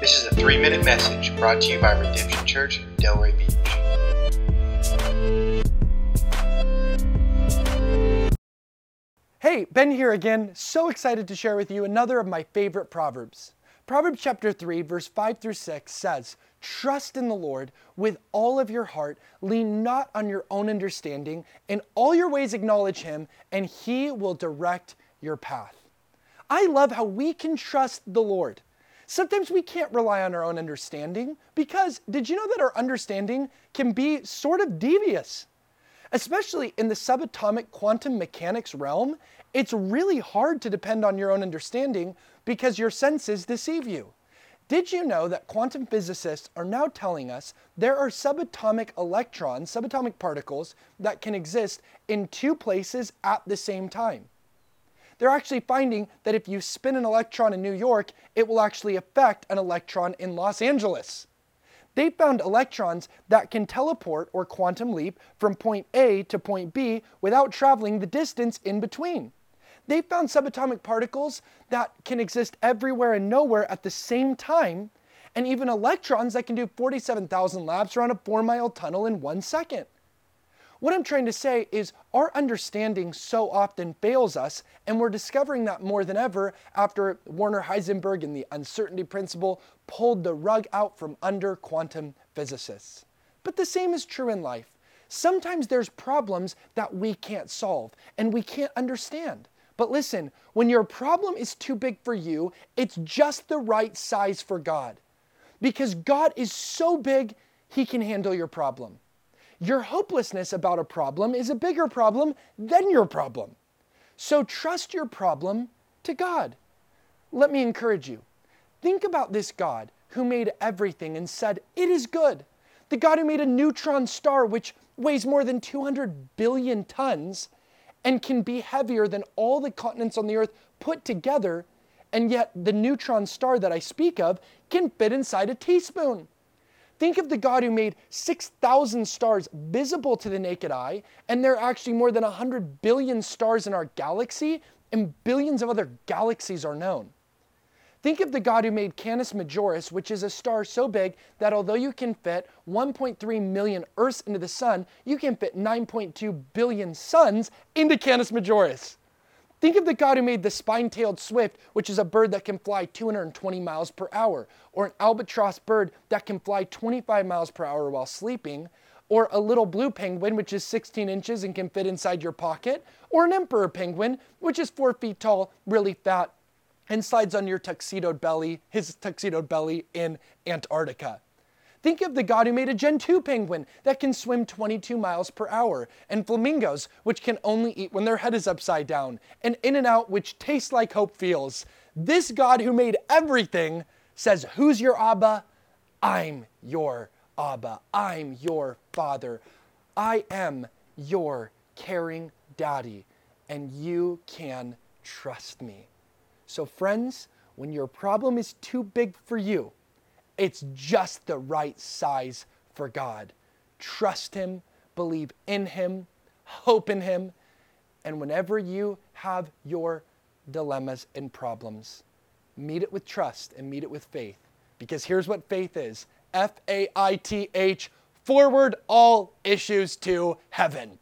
This is a three minute message brought to you by Redemption Church, Delray Beach. Hey, Ben here again. So excited to share with you another of my favorite Proverbs. Proverbs chapter 3, verse 5 through 6 says, Trust in the Lord with all of your heart, lean not on your own understanding, in all your ways acknowledge Him, and He will direct your path. I love how we can trust the Lord. Sometimes we can't rely on our own understanding because did you know that our understanding can be sort of devious? Especially in the subatomic quantum mechanics realm, it's really hard to depend on your own understanding because your senses deceive you. Did you know that quantum physicists are now telling us there are subatomic electrons, subatomic particles, that can exist in two places at the same time? They're actually finding that if you spin an electron in New York, it will actually affect an electron in Los Angeles. They found electrons that can teleport or quantum leap from point A to point B without traveling the distance in between. They found subatomic particles that can exist everywhere and nowhere at the same time, and even electrons that can do 47,000 laps around a four mile tunnel in one second. What I'm trying to say is our understanding so often fails us, and we're discovering that more than ever after Werner Heisenberg and the uncertainty principle pulled the rug out from under quantum physicists. But the same is true in life. Sometimes there's problems that we can't solve and we can't understand. But listen, when your problem is too big for you, it's just the right size for God. Because God is so big, He can handle your problem. Your hopelessness about a problem is a bigger problem than your problem. So trust your problem to God. Let me encourage you. Think about this God who made everything and said, It is good. The God who made a neutron star, which weighs more than 200 billion tons and can be heavier than all the continents on the earth put together, and yet the neutron star that I speak of can fit inside a teaspoon. Think of the God who made 6,000 stars visible to the naked eye, and there are actually more than 100 billion stars in our galaxy, and billions of other galaxies are known. Think of the God who made Canis Majoris, which is a star so big that although you can fit 1.3 million Earths into the sun, you can fit 9.2 billion suns into Canis Majoris. Think of the God who made the spine tailed swift, which is a bird that can fly 220 miles per hour, or an albatross bird that can fly 25 miles per hour while sleeping, or a little blue penguin, which is 16 inches and can fit inside your pocket, or an emperor penguin, which is 4 feet tall, really fat, and slides on your tuxedoed belly, his tuxedoed belly in Antarctica. Think of the god who made a Gentoo penguin that can swim 22 miles per hour, and flamingos, which can only eat when their head is upside down, and In-N-Out, which tastes like hope feels. This God who made everything says, Who's your Abba? I'm your Abba. I'm your father. I am your caring daddy, and you can trust me. So, friends, when your problem is too big for you, it's just the right size for God. Trust Him, believe in Him, hope in Him, and whenever you have your dilemmas and problems, meet it with trust and meet it with faith. Because here's what faith is F A I T H, forward all issues to heaven.